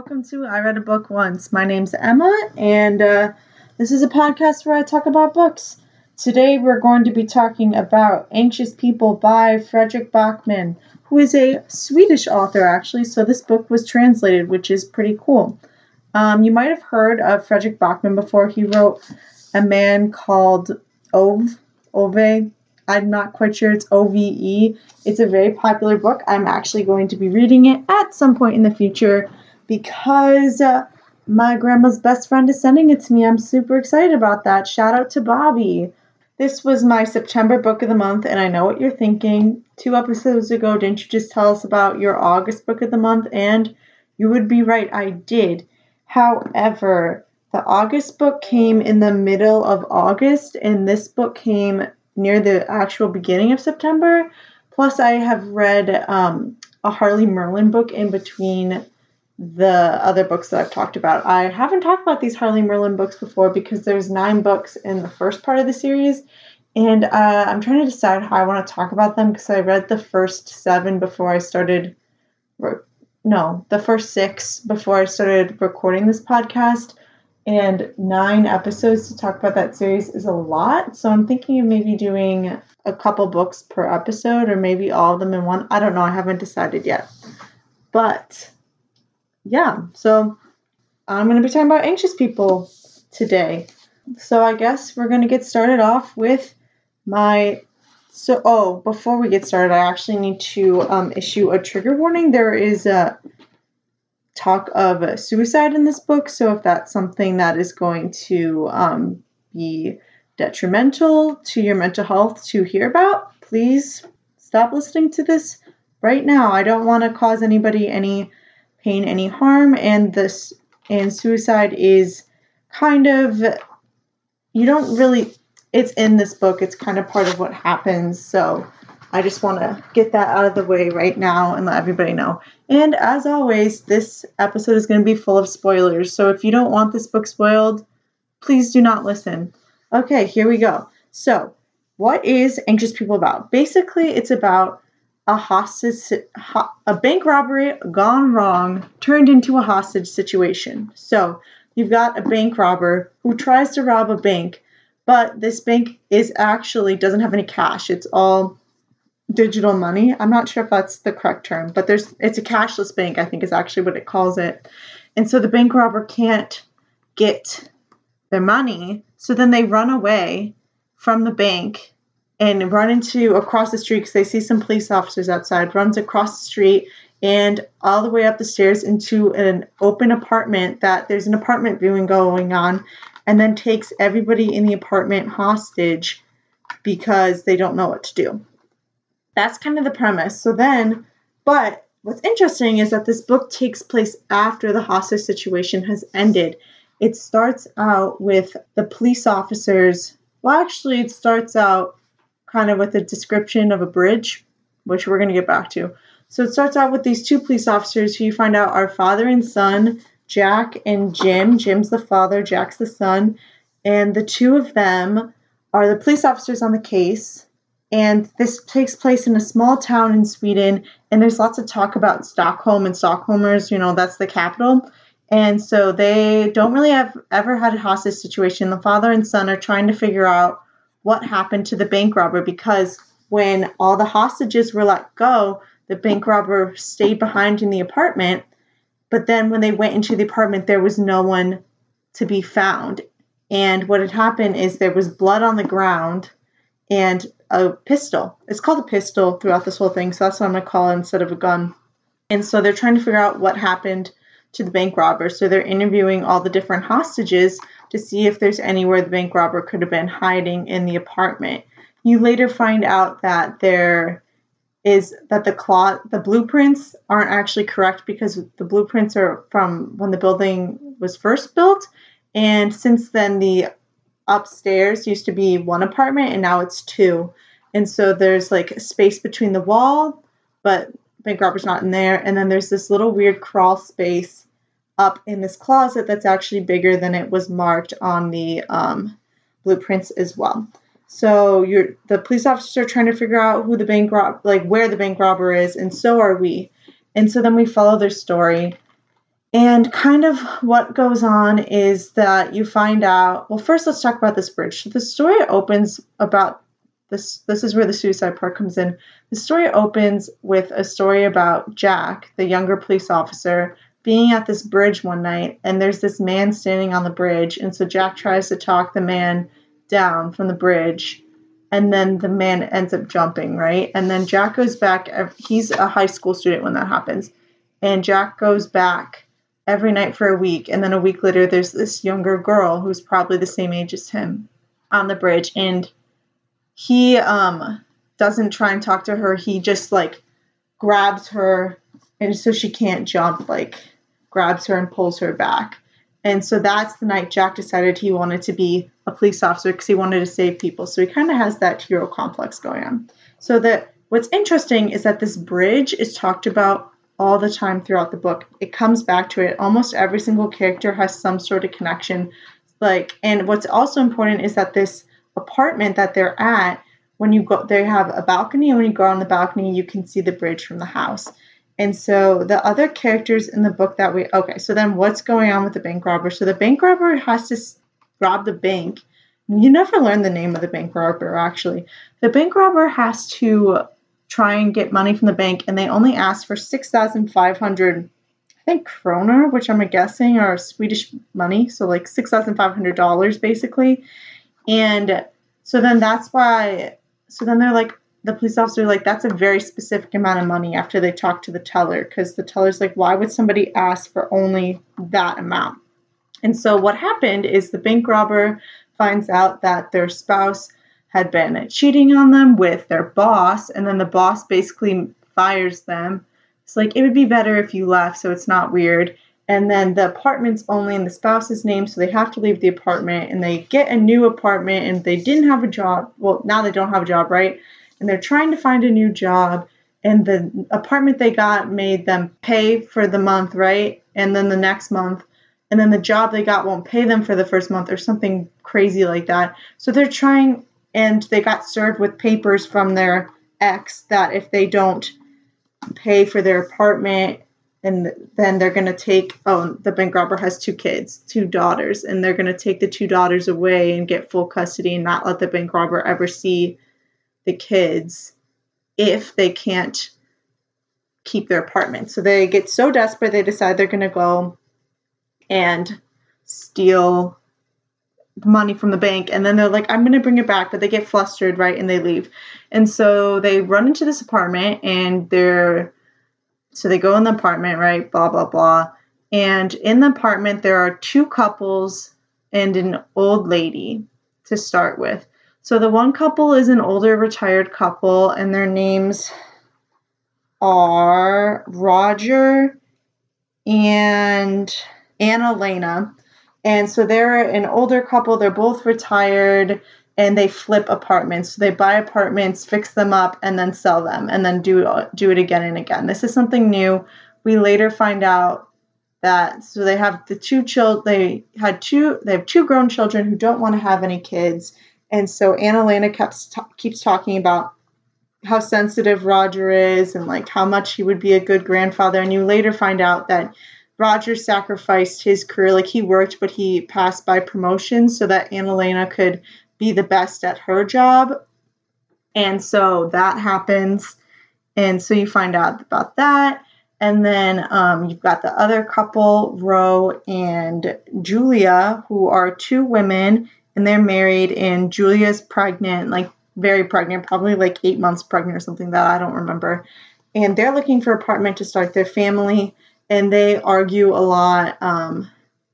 welcome to I Read a Book Once. My name's Emma, and uh, this is a podcast where I talk about books. Today we're going to be talking about Anxious People by Frederick Backman, who is a Swedish author, actually, so this book was translated, which is pretty cool. Um, you might have heard of Frederick Backman before. He wrote A Man Called Ove, Ove. I'm not quite sure it's OVE. It's a very popular book. I'm actually going to be reading it at some point in the future because uh, my grandma's best friend is sending it to me. I'm super excited about that. Shout out to Bobby. This was my September book of the month, and I know what you're thinking. Two episodes ago, didn't you just tell us about your August book of the month? And you would be right, I did. However, the August book came in the middle of August, and this book came near the actual beginning of September. Plus, I have read um, a Harley Merlin book in between the other books that I've talked about. I haven't talked about these Harley Merlin books before because there's nine books in the first part of the series, and uh, I'm trying to decide how I want to talk about them because I read the first seven before I started. No, the first six before I started recording this podcast, and nine episodes to talk about that series is a lot. So I'm thinking of maybe doing a couple books per episode, or maybe all of them in one. I don't know. I haven't decided yet, but yeah, so I'm going to be talking about anxious people today. So I guess we're going to get started off with my. So, oh, before we get started, I actually need to um, issue a trigger warning. There is a talk of suicide in this book, so if that's something that is going to um, be detrimental to your mental health to hear about, please stop listening to this right now. I don't want to cause anybody any pain, any harm, and this and suicide is kind of you don't really it's in this book. It's kind of part of what happens. So I just want to get that out of the way right now and let everybody know. And as always, this episode is going to be full of spoilers. So if you don't want this book spoiled, please do not listen. Okay, here we go. So, what is Anxious People about? Basically, it's about a hostage a bank robbery gone wrong turned into a hostage situation. So, you've got a bank robber who tries to rob a bank, but this bank is actually doesn't have any cash. It's all digital money. I'm not sure if that's the correct term, but there's it's a cashless bank, I think is actually what it calls it. And so the bank robber can't get their money, so then they run away from the bank and run into across the street because they see some police officers outside, runs across the street and all the way up the stairs into an open apartment that there's an apartment viewing going on, and then takes everybody in the apartment hostage because they don't know what to do. That's kind of the premise. So then, but what's interesting is that this book takes place after the hostage situation has ended. It starts out with the police officers. Well, actually, it starts out kind of with a description of a bridge, which we're going to get back to. So it starts out with these two police officers who you find out are father and son, Jack and Jim. Jim's the father, Jack's the son. And the two of them are the police officers on the case. And this takes place in a small town in Sweden. And there's lots of talk about Stockholm and Stockholmers, you know, that's the capital. And so they don't really have ever had a hostage situation. The father and son are trying to figure out what happened to the bank robber because when all the hostages were let go, the bank robber stayed behind in the apartment. But then when they went into the apartment, there was no one to be found. And what had happened is there was blood on the ground and a pistol. It's called a pistol throughout this whole thing, so that's what I'm gonna call it instead of a gun. And so they're trying to figure out what happened to the bank robber. So they're interviewing all the different hostages to see if there's anywhere the bank robber could have been hiding in the apartment. You later find out that there is that the claw the blueprints aren't actually correct because the blueprints are from when the building was first built. And since then the upstairs used to be one apartment and now it's two. And so there's like space between the wall but bank robber's not in there. And then there's this little weird crawl space up in this closet that's actually bigger than it was marked on the um, blueprints as well. So you're the police officers are trying to figure out who the bank rob like where the bank robber is, and so are we. And so then we follow their story. And kind of what goes on is that you find out. Well, first let's talk about this bridge. The story opens about this. This is where the suicide part comes in. The story opens with a story about Jack, the younger police officer, being at this bridge one night, and there's this man standing on the bridge, and so Jack tries to talk the man down from the bridge, and then the man ends up jumping, right? And then Jack goes back. He's a high school student when that happens, and Jack goes back every night for a week. And then a week later, there's this younger girl who's probably the same age as him on the bridge. And he um, doesn't try and talk to her. He just like grabs her. And so she can't jump, like grabs her and pulls her back. And so that's the night Jack decided he wanted to be a police officer because he wanted to save people. So he kind of has that hero complex going on. So that what's interesting is that this bridge is talked about all the time throughout the book. It comes back to it. Almost every single character has some sort of connection. Like, and what's also important is that this apartment that they're at, when you go, they have a balcony, and when you go on the balcony, you can see the bridge from the house. And so the other characters in the book that we okay, so then what's going on with the bank robber? So the bank robber has to rob the bank. You never learn the name of the bank robber actually. The bank robber has to try and get money from the bank, and they only ask for 6,500, I think, kroner, which I'm guessing are Swedish money, so like $6,500 basically. And so then that's why, so then they're like, the police officer like that's a very specific amount of money after they talk to the teller because the teller's like why would somebody ask for only that amount and so what happened is the bank robber finds out that their spouse had been cheating on them with their boss, and then the boss basically fires them. It's like, it would be better if you left so it's not weird. And then the apartment's only in the spouse's name, so they have to leave the apartment and they get a new apartment and they didn't have a job. Well, now they don't have a job, right? And they're trying to find a new job. And the apartment they got made them pay for the month, right? And then the next month and then the job they got won't pay them for the first month or something crazy like that. So they're trying and they got served with papers from their ex that if they don't pay for their apartment and then they're going to take oh the bank robber has two kids two daughters and they're going to take the two daughters away and get full custody and not let the bank robber ever see the kids if they can't keep their apartment. So they get so desperate they decide they're going to go and steal money from the bank and then they're like i'm going to bring it back but they get flustered right and they leave. And so they run into this apartment and they're so they go in the apartment right blah blah blah. And in the apartment there are two couples and an old lady to start with so the one couple is an older retired couple and their names are roger and anna lena and so they're an older couple, they're both retired and they flip apartments. So they buy apartments, fix them up and then sell them and then do do it again and again. This is something new. We later find out that so they have the two children they had two they have two grown children who don't want to have any kids. And so Anna Lena keeps talking about how sensitive Roger is and like how much he would be a good grandfather and you later find out that Roger sacrificed his career. Like he worked, but he passed by promotion so that Annalena could be the best at her job. And so that happens. And so you find out about that. And then um, you've got the other couple, Ro and Julia, who are two women and they're married. And Julia's pregnant, like very pregnant, probably like eight months pregnant or something that I don't remember. And they're looking for an apartment to start their family and they argue a lot. Um,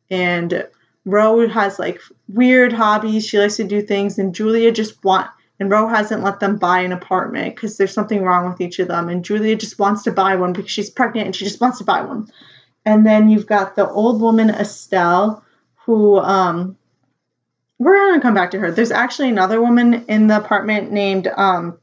and Ro has like weird hobbies. She likes to do things, and Julia just want and Ro hasn't let them buy an apartment because there's something wrong with each of them. And Julia just wants to buy one because she's pregnant and she just wants to buy one. And then you've got the old woman Estelle, who um, we're gonna come back to her. There's actually another woman in the apartment named um,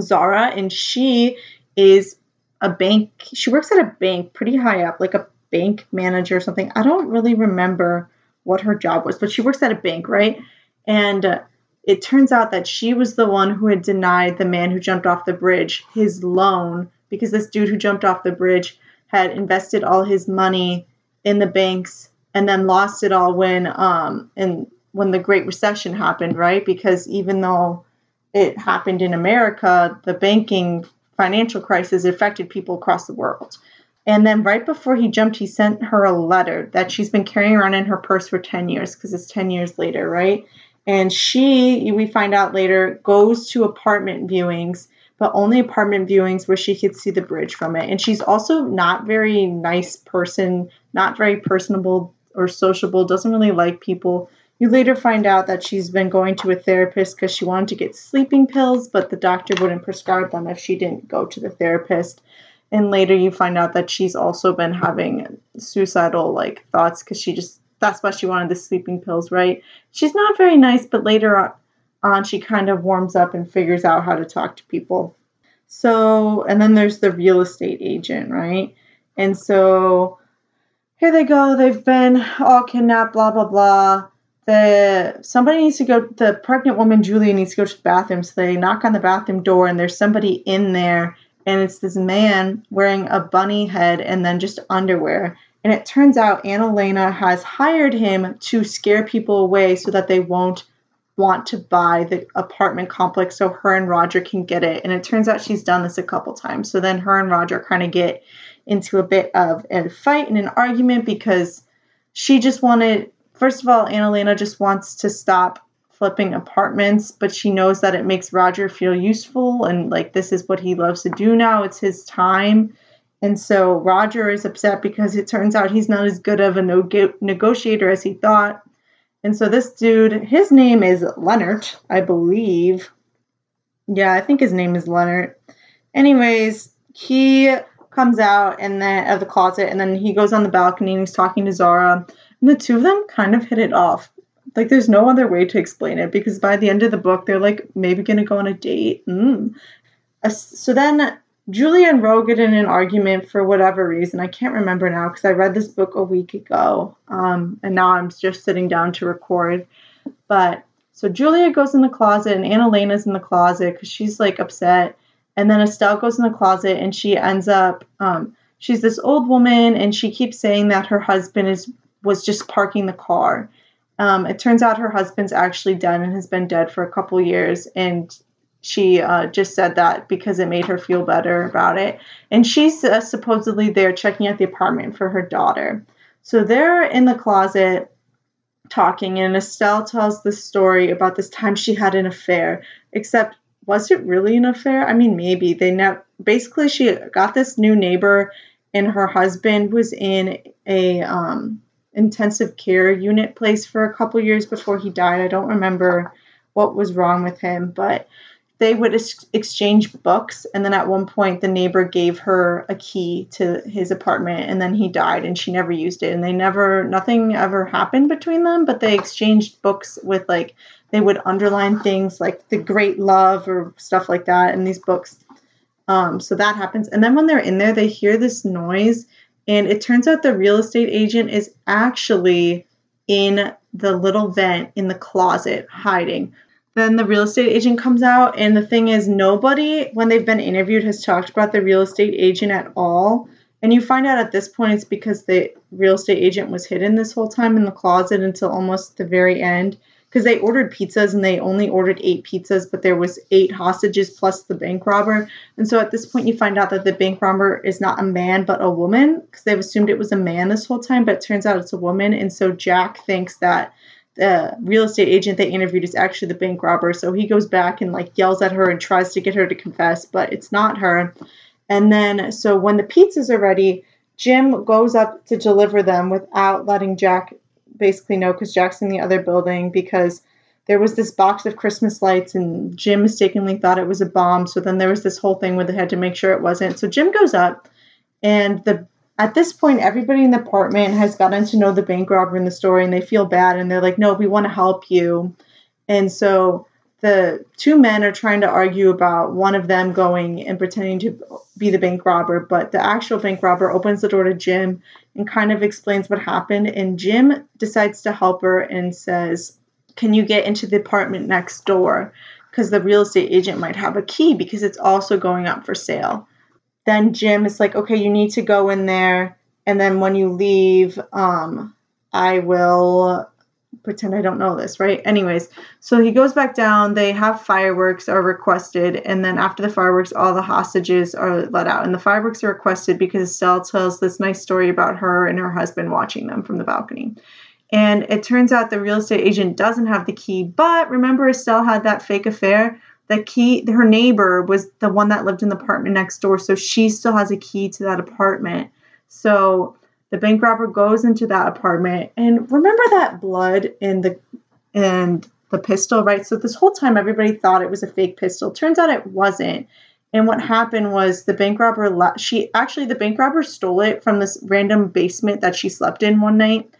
Zara, and she is a bank. She works at a bank pretty high up, like a bank manager or something. I don't really remember what her job was, but she works at a bank, right? And uh, it turns out that she was the one who had denied the man who jumped off the bridge his loan because this dude who jumped off the bridge had invested all his money in the banks and then lost it all when um and when the Great Recession happened, right? Because even though it happened in America, the banking financial crisis affected people across the world. And then right before he jumped, he sent her a letter that she's been carrying around in her purse for 10 years because it's 10 years later, right? And she, we find out later, goes to apartment viewings, but only apartment viewings where she could see the bridge from it. And she's also not very nice person, not very personable or sociable, doesn't really like people. You later find out that she's been going to a therapist because she wanted to get sleeping pills, but the doctor wouldn't prescribe them if she didn't go to the therapist. And later you find out that she's also been having suicidal like thoughts because she just that's why she wanted the sleeping pills right? She's not very nice but later on she kind of warms up and figures out how to talk to people. So and then there's the real estate agent right? And so here they go. They've been all kidnapped blah blah blah the somebody needs to go the pregnant woman julia needs to go to the bathroom so they knock on the bathroom door and there's somebody in there and it's this man wearing a bunny head and then just underwear. And it turns out Annalena has hired him to scare people away so that they won't want to buy the apartment complex so her and Roger can get it. And it turns out she's done this a couple times. So then her and Roger kind of get into a bit of a fight and an argument because she just wanted, first of all, Annalena just wants to stop flipping apartments, but she knows that it makes Roger feel useful and like this is what he loves to do now. It's his time. And so Roger is upset because it turns out he's not as good of a no- negotiator as he thought. And so this dude, his name is Leonard, I believe. Yeah, I think his name is Leonard. Anyways, he comes out and then of the closet and then he goes on the balcony and he's talking to Zara. And the two of them kind of hit it off like, there's no other way to explain it because by the end of the book, they're like maybe going to go on a date. Mm. So then Julia and Ro get in an argument for whatever reason. I can't remember now because I read this book a week ago. Um, and now I'm just sitting down to record. But so Julia goes in the closet and Annalena's in the closet because she's like upset. And then Estelle goes in the closet and she ends up, um, she's this old woman and she keeps saying that her husband is was just parking the car um, it turns out her husband's actually dead and has been dead for a couple years, and she uh, just said that because it made her feel better about it. And she's uh, supposedly there checking out the apartment for her daughter. So they're in the closet talking, and Estelle tells the story about this time she had an affair. Except, was it really an affair? I mean, maybe they never. Basically, she got this new neighbor, and her husband was in a um, intensive care unit place for a couple years before he died. I don't remember what was wrong with him, but they would ex- exchange books. And then at one point, the neighbor gave her a key to his apartment, and then he died, and she never used it. And they never, nothing ever happened between them, but they exchanged books with like, they would underline things like the great love or stuff like that in these books. Um, so that happens. And then when they're in there, they hear this noise and it turns out the real estate agent is actually in the little vent in the closet hiding. Then the real estate agent comes out, and the thing is, nobody, when they've been interviewed, has talked about the real estate agent at all. And you find out at this point it's because the real estate agent was hidden this whole time in the closet until almost the very end because they ordered pizzas and they only ordered eight pizzas, but there was eight hostages plus the bank robber. And so at this point, you find out that the bank robber is not a man but a woman because they've assumed it was a man this whole time, but it turns out it's a woman. And so Jack thinks that the real estate agent they interviewed is actually the bank robber. So he goes back and like yells at her and tries to get her to confess, but it's not her. And then so when the pizzas are ready, Jim goes up to deliver them without letting Jack basically know because Jack's in the other building because there was this box of Christmas lights and Jim mistakenly thought it was a bomb. So then there was this whole thing where they had to make sure it wasn't. So Jim goes up and the at this point everybody in the apartment has gotten to know the bank robber in the story and they feel bad and they're like, no, we want to help you. And so the two men are trying to argue about one of them going and pretending to be the bank robber, but the actual bank robber opens the door to Jim and kind of explains what happened. And Jim decides to help her and says, Can you get into the apartment next door? Because the real estate agent might have a key because it's also going up for sale. Then Jim is like, Okay, you need to go in there and then when you leave, um, I will pretend I don't know this, right? Anyways, so he goes back down. They have fireworks are requested, and then after the fireworks, all the hostages are let out. And the fireworks are requested because Estelle tells this nice story about her and her husband watching them from the balcony. And it turns out the real estate agent doesn't have the key, but remember Estelle had that fake affair. The key, her neighbor was the one that lived in the apartment next door, so she still has a key to that apartment. So the bank robber goes into that apartment and remember that blood in the and the pistol, right? So this whole time everybody thought it was a fake pistol. Turns out it wasn't. And what happened was the bank robber she actually the bank robber stole it from this random basement that she slept in one night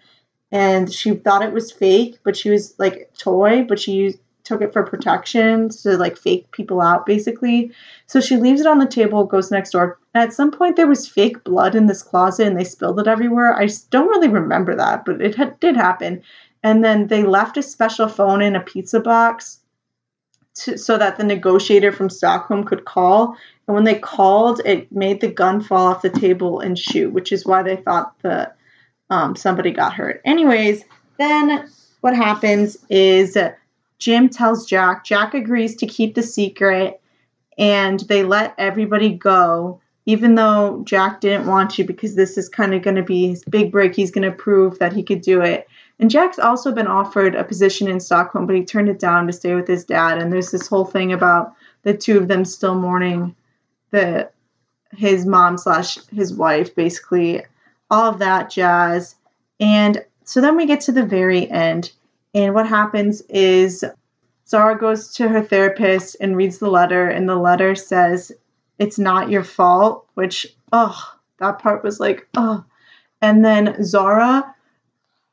and she thought it was fake, but she was like toy, but she used took it for protection to like fake people out basically. So she leaves it on the table, goes next door. At some point there was fake blood in this closet and they spilled it everywhere. I don't really remember that, but it had, did happen. And then they left a special phone in a pizza box to, so that the negotiator from Stockholm could call. And when they called, it made the gun fall off the table and shoot, which is why they thought that um, somebody got hurt. Anyways, then what happens is Jim tells Jack. Jack agrees to keep the secret and they let everybody go, even though Jack didn't want to because this is kind of going to be his big break. He's going to prove that he could do it. And Jack's also been offered a position in Stockholm, but he turned it down to stay with his dad. And there's this whole thing about the two of them still mourning the his mom slash his wife, basically all of that jazz. And so then we get to the very end, and what happens is Zara goes to her therapist and reads the letter, and the letter says, It's not your fault, which, oh, that part was like, oh. And then Zara,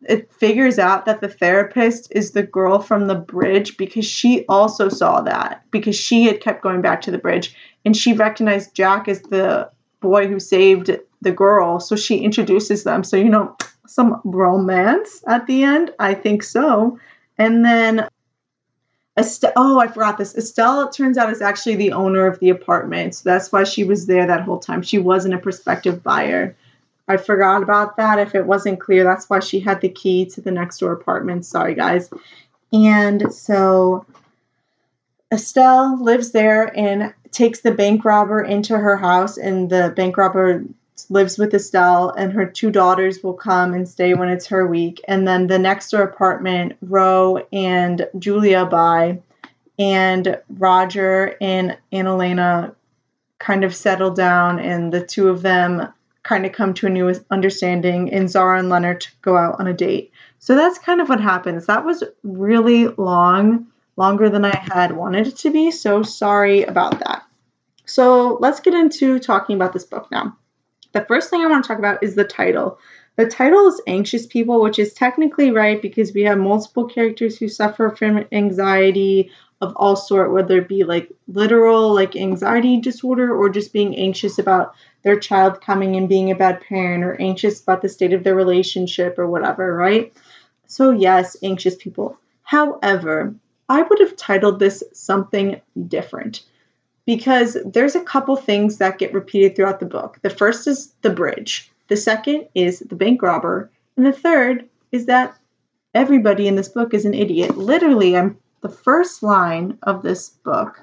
it figures out that the therapist is the girl from the bridge because she also saw that because she had kept going back to the bridge and she recognized Jack as the boy who saved the girl. So she introduces them. So, you know, some romance at the end. I think so. And then Estelle, oh, I forgot this. Estelle, it turns out, is actually the owner of the apartment. So that's why she was there that whole time. She wasn't a prospective buyer. I forgot about that. If it wasn't clear, that's why she had the key to the next door apartment. Sorry, guys. And so Estelle lives there and takes the bank robber into her house, and the bank robber lives with Estelle, and her two daughters will come and stay when it's her week. And then the next door apartment, Ro and Julia buy, and Roger and Annalena kind of settle down, and the two of them kind of come to a new understanding, and Zara and Leonard go out on a date. So that's kind of what happens. That was really long, longer than I had wanted it to be. So sorry about that. So let's get into talking about this book now. The first thing I want to talk about is the title. The title is Anxious People, which is technically right because we have multiple characters who suffer from anxiety of all sort, whether it be like literal like anxiety disorder or just being anxious about their child coming and being a bad parent or anxious about the state of their relationship or whatever, right? So yes, anxious people. However, I would have titled this something different because there's a couple things that get repeated throughout the book. The first is the bridge, the second is the bank robber, and the third is that everybody in this book is an idiot. Literally, I'm the first line of this book.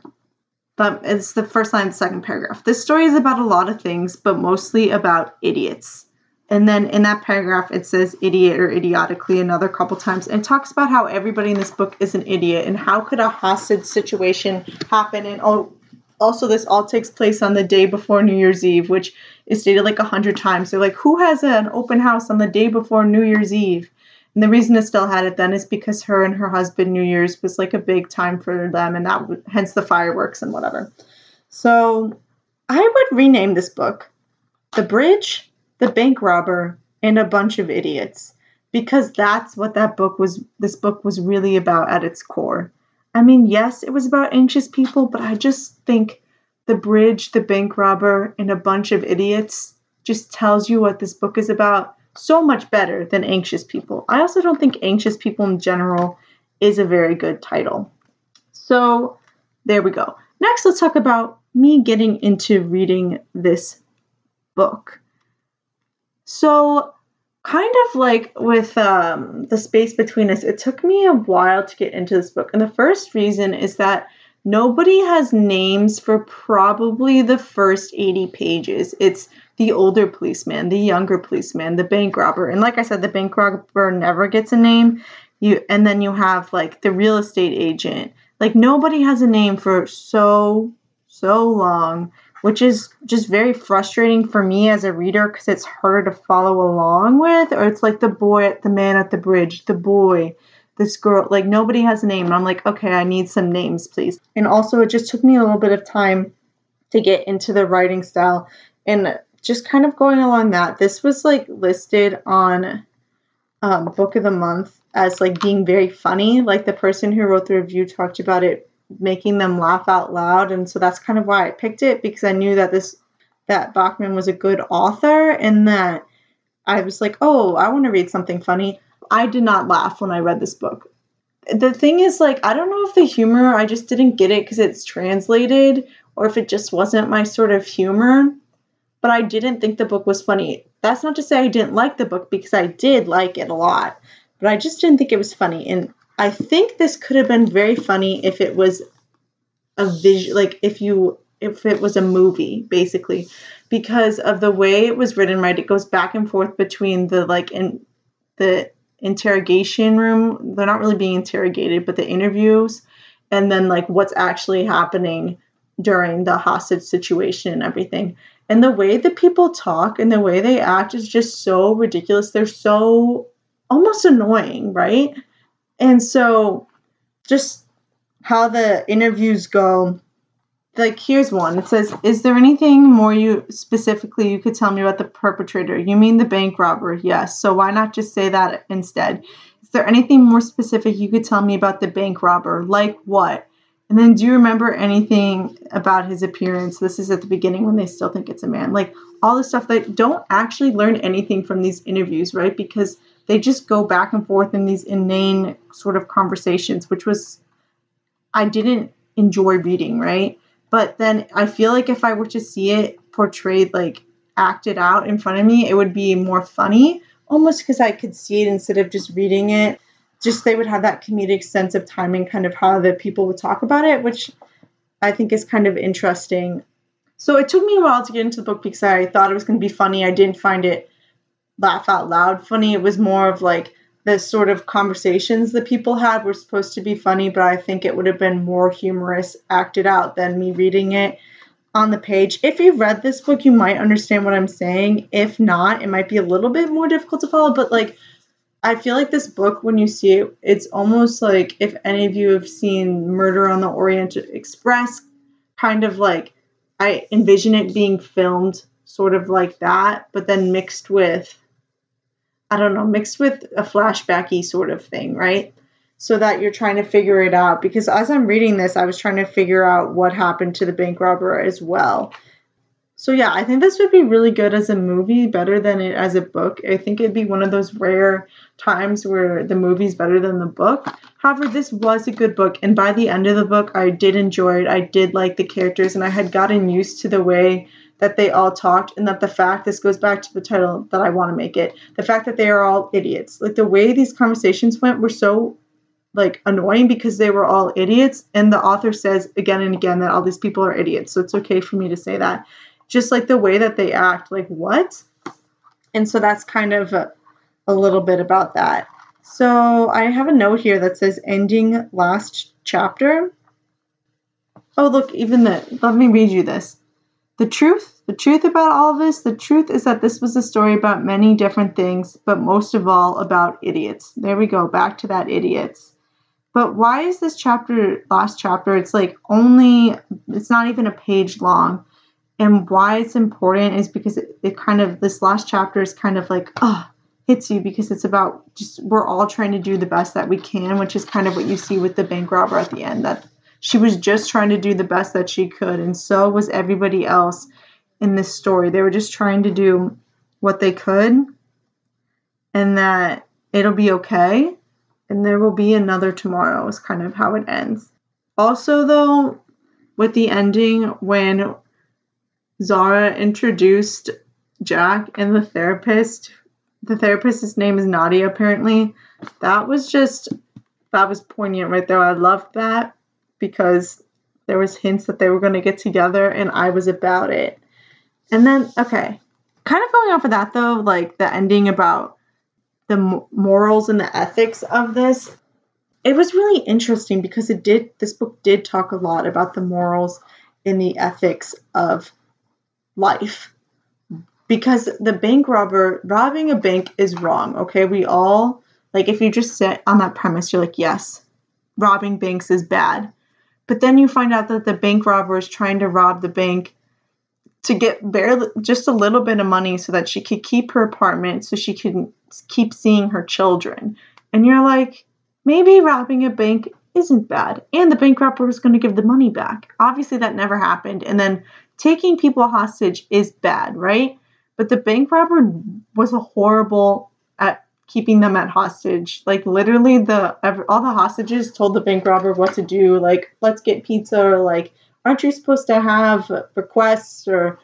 It's the first line of the second paragraph. This story is about a lot of things, but mostly about idiots. And then in that paragraph, it says idiot or idiotically another couple times and talks about how everybody in this book is an idiot and how could a hostage situation happen and oh, also this all takes place on the day before New Year's Eve, which is stated like a hundred times. They're like, who has an open house on the day before New Year's Eve? And the reason Estelle had it then is because her and her husband New Year's was like a big time for them, and that hence the fireworks and whatever. So I would rename this book "The Bridge, the Bank Robber, and a Bunch of Idiots" because that's what that book was. This book was really about at its core. I mean, yes, it was about anxious people, but I just think The Bridge, The Bank Robber, and a Bunch of Idiots just tells you what this book is about so much better than Anxious People. I also don't think Anxious People in general is a very good title. So there we go. Next, let's talk about me getting into reading this book. So, kind of like with um, the space between us, it took me a while to get into this book. And the first reason is that nobody has names for probably the first 80 pages. It's the older policeman, the younger policeman, the bank robber. And like I said, the bank robber never gets a name. You and then you have like the real estate agent. Like nobody has a name for so so long which is just very frustrating for me as a reader because it's harder to follow along with. Or it's like the boy, at the man at the bridge, the boy, this girl. Like nobody has a name. And I'm like, okay, I need some names, please. And also, it just took me a little bit of time to get into the writing style and just kind of going along that. This was like listed on um, Book of the Month as like being very funny. Like the person who wrote the review talked about it making them laugh out loud and so that's kind of why I picked it because I knew that this that Backman was a good author and that I was like, "Oh, I want to read something funny." I did not laugh when I read this book. The thing is like I don't know if the humor I just didn't get it cuz it's translated or if it just wasn't my sort of humor, but I didn't think the book was funny. That's not to say I didn't like the book because I did like it a lot, but I just didn't think it was funny and I think this could have been very funny if it was a vision, like if you if it was a movie, basically, because of the way it was written. Right, it goes back and forth between the like in the interrogation room. They're not really being interrogated, but the interviews, and then like what's actually happening during the hostage situation and everything. And the way that people talk and the way they act is just so ridiculous. They're so almost annoying, right? And so, just how the interviews go, like here's one. It says, "Is there anything more you specifically you could tell me about the perpetrator? You mean the bank robber? Yes. So why not just say that instead? Is there anything more specific you could tell me about the bank robber? Like what?" And then, do you remember anything about his appearance? This is at the beginning when they still think it's a man. Like all the stuff that don't actually learn anything from these interviews, right? Because they just go back and forth in these inane sort of conversations, which was I didn't enjoy reading, right? But then I feel like if I were to see it portrayed like acted out in front of me, it would be more funny, almost because I could see it instead of just reading it. Just they would have that comedic sense of timing, kind of how the people would talk about it, which I think is kind of interesting. So it took me a while to get into the book because I thought it was going to be funny. I didn't find it laugh out loud funny. It was more of like the sort of conversations that people had were supposed to be funny, but I think it would have been more humorous acted out than me reading it on the page. If you've read this book, you might understand what I'm saying. If not, it might be a little bit more difficult to follow, but like I feel like this book, when you see it, it's almost like if any of you have seen Murder on the Orient Express, kind of like I envision it being filmed sort of like that, but then mixed with I don't know, mixed with a flashbacky sort of thing, right? So that you're trying to figure it out. Because as I'm reading this, I was trying to figure out what happened to the bank robber as well. So yeah, I think this would be really good as a movie, better than it as a book. I think it'd be one of those rare times where the movie's better than the book. However, this was a good book, and by the end of the book, I did enjoy it. I did like the characters, and I had gotten used to the way that they all talked and that the fact this goes back to the title that I want to make it the fact that they are all idiots. Like the way these conversations went were so like annoying because they were all idiots and the author says again and again that all these people are idiots so it's okay for me to say that. Just like the way that they act like what? And so that's kind of a, a little bit about that. So I have a note here that says ending last chapter. Oh look even that let me read you this the truth, the truth about all of this, the truth is that this was a story about many different things, but most of all about idiots. There we go, back to that idiots. But why is this chapter, last chapter, it's like only, it's not even a page long. And why it's important is because it, it kind of, this last chapter is kind of like, oh, hits you because it's about just, we're all trying to do the best that we can, which is kind of what you see with the bank robber at the end. That she was just trying to do the best that she could, and so was everybody else in this story. They were just trying to do what they could, and that it'll be okay, and there will be another tomorrow, is kind of how it ends. Also, though, with the ending, when Zara introduced Jack and the therapist. The therapist's name is Nadia, apparently. That was just that was poignant right there. I loved that because there was hints that they were going to get together and I was about it. And then okay, kind of going off of that though, like the ending about the morals and the ethics of this, it was really interesting because it did this book did talk a lot about the morals and the ethics of life. Because the bank robber robbing a bank is wrong okay? We all like if you just sit on that premise you're like yes robbing banks is bad but then you find out that the bank robber is trying to rob the bank to get barely just a little bit of money so that she could keep her apartment so she can keep seeing her children. And you're like maybe robbing a bank isn't bad. And the bank robber is going to give the money back. Obviously that never happened. And then taking people hostage is bad right? But the bank robber was a horrible at keeping them at hostage. Like literally, the all the hostages told the bank robber what to do. Like, let's get pizza, or like, aren't you supposed to have requests, or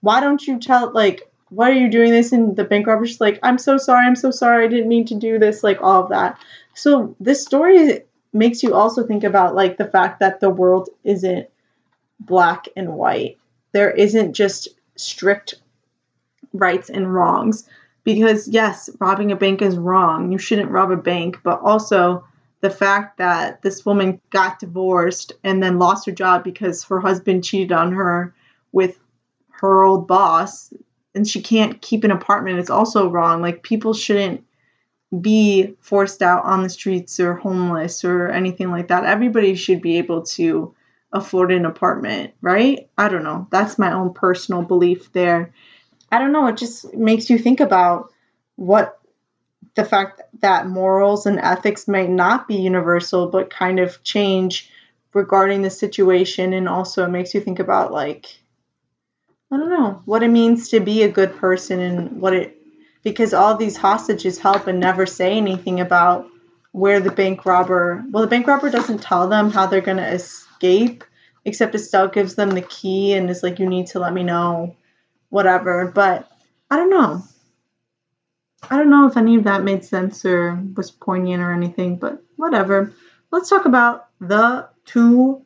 why don't you tell like why are you doing this? And the bank robber's like, I'm so sorry, I'm so sorry, I didn't mean to do this, like all of that. So this story makes you also think about like the fact that the world isn't black and white. There isn't just strict rights and wrongs. Because, yes, robbing a bank is wrong. You shouldn't rob a bank. But also, the fact that this woman got divorced and then lost her job because her husband cheated on her with her old boss and she can't keep an apartment is also wrong. Like, people shouldn't be forced out on the streets or homeless or anything like that. Everybody should be able to afford an apartment, right? I don't know. That's my own personal belief there. I don't know, it just makes you think about what the fact that morals and ethics might not be universal, but kind of change regarding the situation. And also it makes you think about, like, I don't know, what it means to be a good person and what it, because all these hostages help and never say anything about where the bank robber, well, the bank robber doesn't tell them how they're going to escape, except Estelle gives them the key and is like, you need to let me know whatever. But I don't know. I don't know if any of that made sense or was poignant or anything, but whatever. Let's talk about the two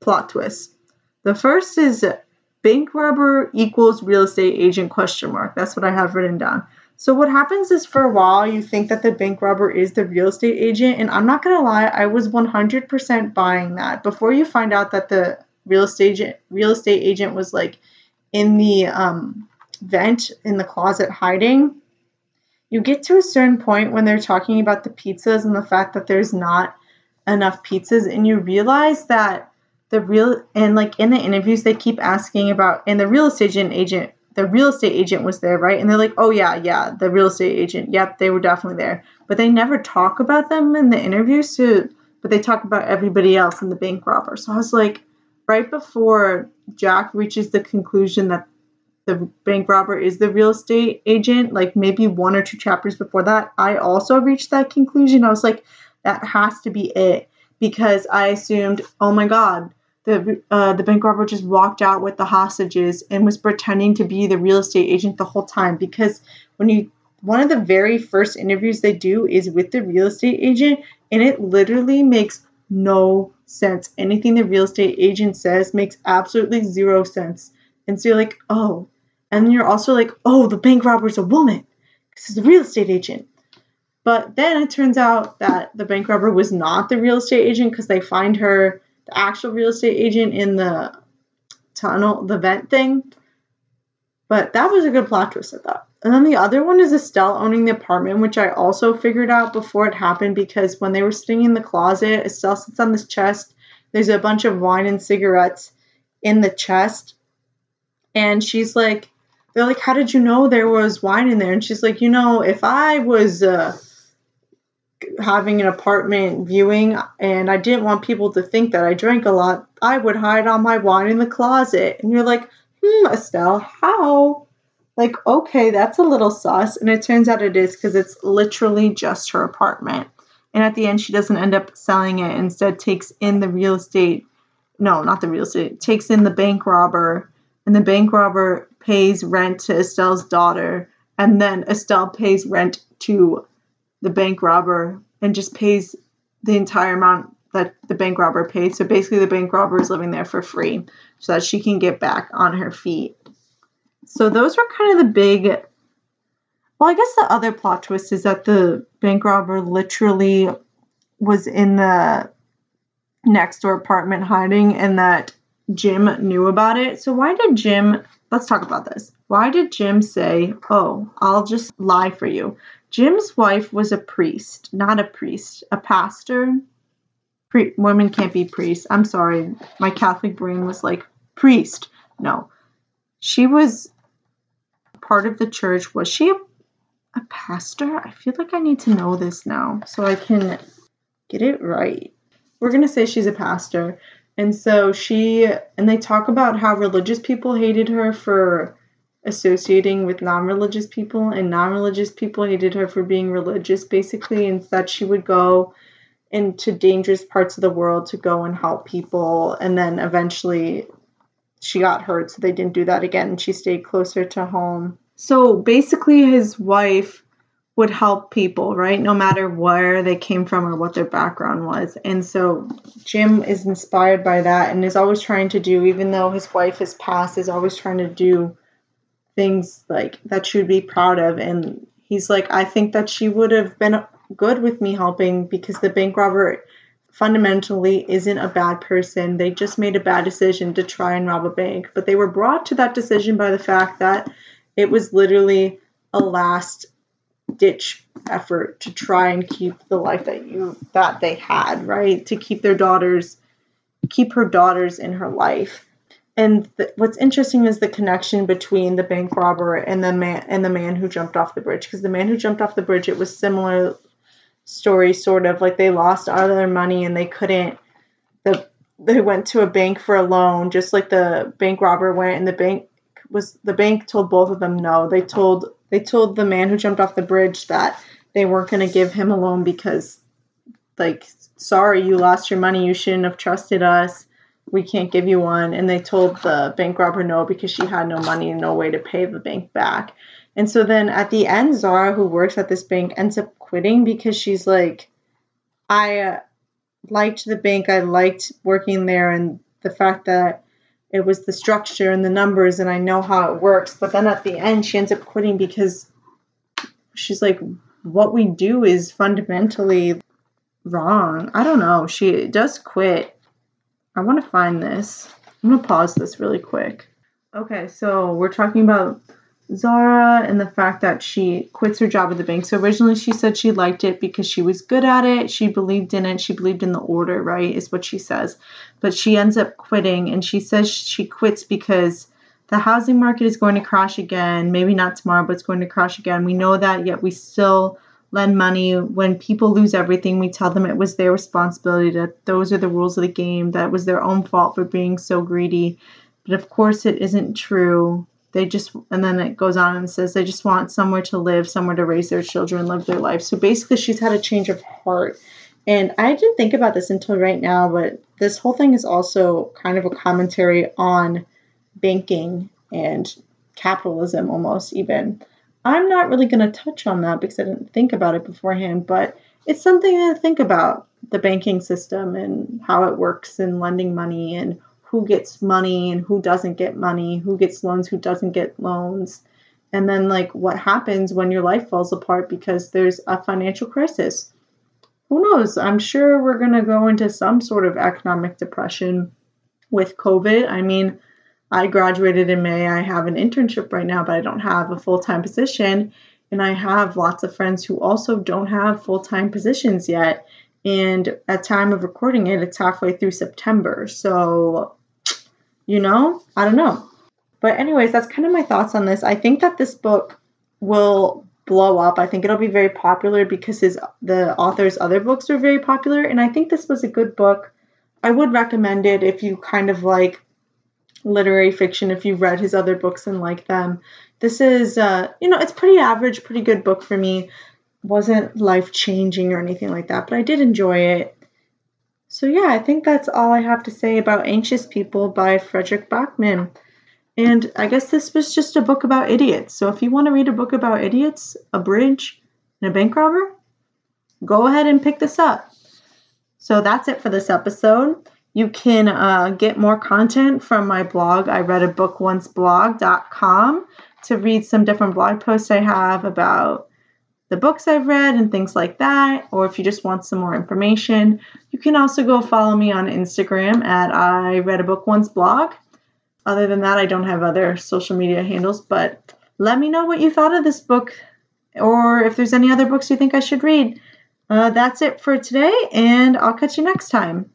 plot twists. The first is bank robber equals real estate agent question mark. That's what I have written down. So what happens is for a while you think that the bank robber is the real estate agent and I'm not going to lie, I was 100% buying that. Before you find out that the real estate agent, real estate agent was like in the um, vent in the closet hiding, you get to a certain point when they're talking about the pizzas and the fact that there's not enough pizzas, and you realize that the real and like in the interviews they keep asking about and the real estate agent agent the real estate agent was there right? And they're like oh yeah yeah the real estate agent yep they were definitely there. But they never talk about them in the interviews so but they talk about everybody else in the bank robber. So i was like right before Jack reaches the conclusion that the bank robber is the real estate agent, like maybe one or two chapters before that, I also reached that conclusion. I was like, that has to be it because I assumed, oh my god, the uh, the bank robber just walked out with the hostages and was pretending to be the real estate agent the whole time. Because when you one of the very first interviews they do is with the real estate agent, and it literally makes no sense. Anything the real estate agent says makes absolutely zero sense. And so you're like, oh. And you're also like, oh, the bank robber's a woman. This is a real estate agent. But then it turns out that the bank robber was not the real estate agent because they find her, the actual real estate agent, in the tunnel, the vent thing. But that was a good plot twist, I thought. And then the other one is Estelle owning the apartment, which I also figured out before it happened because when they were sitting in the closet, Estelle sits on this chest. There's a bunch of wine and cigarettes in the chest. And she's like, they're like, How did you know there was wine in there? And she's like, You know, if I was uh, having an apartment viewing and I didn't want people to think that I drank a lot, I would hide all my wine in the closet. And you're like, Hmm, Estelle, how? like, okay, that's a little sus. And it turns out it is because it's literally just her apartment. And at the end, she doesn't end up selling it. Instead, takes in the real estate. No, not the real estate. Takes in the bank robber, and the bank robber pays rent to Estelle's daughter, and then Estelle pays rent to the bank robber and just pays the entire amount that the bank robber paid. So basically, the bank robber is living there for free so that she can get back on her feet. So those were kind of the big. Well, I guess the other plot twist is that the bank robber literally was in the next door apartment hiding and that Jim knew about it. So why did Jim let's talk about this. Why did Jim say, "Oh, I'll just lie for you"? Jim's wife was a priest, not a priest, a pastor. Women can't be priests. I'm sorry. My Catholic brain was like, priest. No. She was part of the church. Was she a, a pastor? I feel like I need to know this now so I can get it right. We're going to say she's a pastor. And so she, and they talk about how religious people hated her for associating with non religious people, and non religious people hated her for being religious, basically, and that she would go into dangerous parts of the world to go and help people. And then eventually she got hurt, so they didn't do that again. She stayed closer to home. So basically, his wife would help people, right? No matter where they came from or what their background was. And so Jim is inspired by that and is always trying to do, even though his wife has passed, is always trying to do things like that she would be proud of. And he's like, I think that she would have been good with me helping because the bank robber fundamentally isn't a bad person. They just made a bad decision to try and rob a bank. But they were brought to that decision by the fact that it was literally a last ditch effort to try and keep the life that you that they had, right? To keep their daughters keep her daughters in her life. And the, what's interesting is the connection between the bank robber and the man and the man who jumped off the bridge because the man who jumped off the bridge it was similar story sort of like they lost all their money and they couldn't the they went to a bank for a loan just like the bank robber went and the bank was the bank told both of them no they told they told the man who jumped off the bridge that they weren't going to give him a loan because, like, sorry, you lost your money. You shouldn't have trusted us. We can't give you one. And they told the bank robber no because she had no money and no way to pay the bank back. And so then at the end, Zara, who works at this bank, ends up quitting because she's like, I uh, liked the bank. I liked working there. And the fact that it was the structure and the numbers and I know how it works. But then at the end, she ends up quitting because she's like, what we do is fundamentally wrong. I don't know. She does quit. I want to find this. I'm going to pause this really quick. Okay, so we're talking about Zara and the fact that she quits her job at the bank. So originally she said she liked it because she was good at it. She believed in it. She believed in the order, right? Is what she says. But she ends up quitting and she says she quits because the housing market is going to crash again. Maybe not tomorrow, but it's going to crash again. We know that, yet we still lend money. When people lose everything, we tell them it was their responsibility, that those are the rules of the game, that it was their own fault for being so greedy. But of course, it isn't true they just and then it goes on and says they just want somewhere to live somewhere to raise their children live their life. So basically she's had a change of heart. And i didn't think about this until right now but this whole thing is also kind of a commentary on banking and capitalism almost even. I'm not really going to touch on that because i didn't think about it beforehand but it's something to think about the banking system and how it works and lending money and who gets money and who doesn't get money, who gets loans, who doesn't get loans. And then, like, what happens when your life falls apart because there's a financial crisis? Who knows? I'm sure we're going to go into some sort of economic depression with COVID. I mean, I graduated in May. I have an internship right now, but I don't have a full time position. And I have lots of friends who also don't have full time positions yet. And at time of recording it, it's halfway through September. So you know? I don't know. But, anyways, that's kind of my thoughts on this. I think that this book will blow up. I think it'll be very popular because his the author's other books are very popular and I think this was a good book. I would recommend it if you kind of like literary fiction if you've read his other books and like them. This is uh you know, it's pretty average, pretty good book for me. Wasn't life-changing or anything like that, but I did enjoy it. So, yeah, I think that's all I have to say about Anxious People by Fredrik Backman. And I guess this was just a book about idiots. So if you want to read a book about idiots, a bridge, and a bank robber, go ahead and pick this up. So that's it for this episode. You can uh, get more content from my blog, I read a book once blog.com, to read some different blog posts I have about the books I've read and things like that. Or if you just want some more information, you can also go follow me on Instagram at I read a book once blog. Other than that, I don't have other social media handles, but let me know what you thought of this book or if there's any other books you think I should read. Uh, that's it for today, and I'll catch you next time.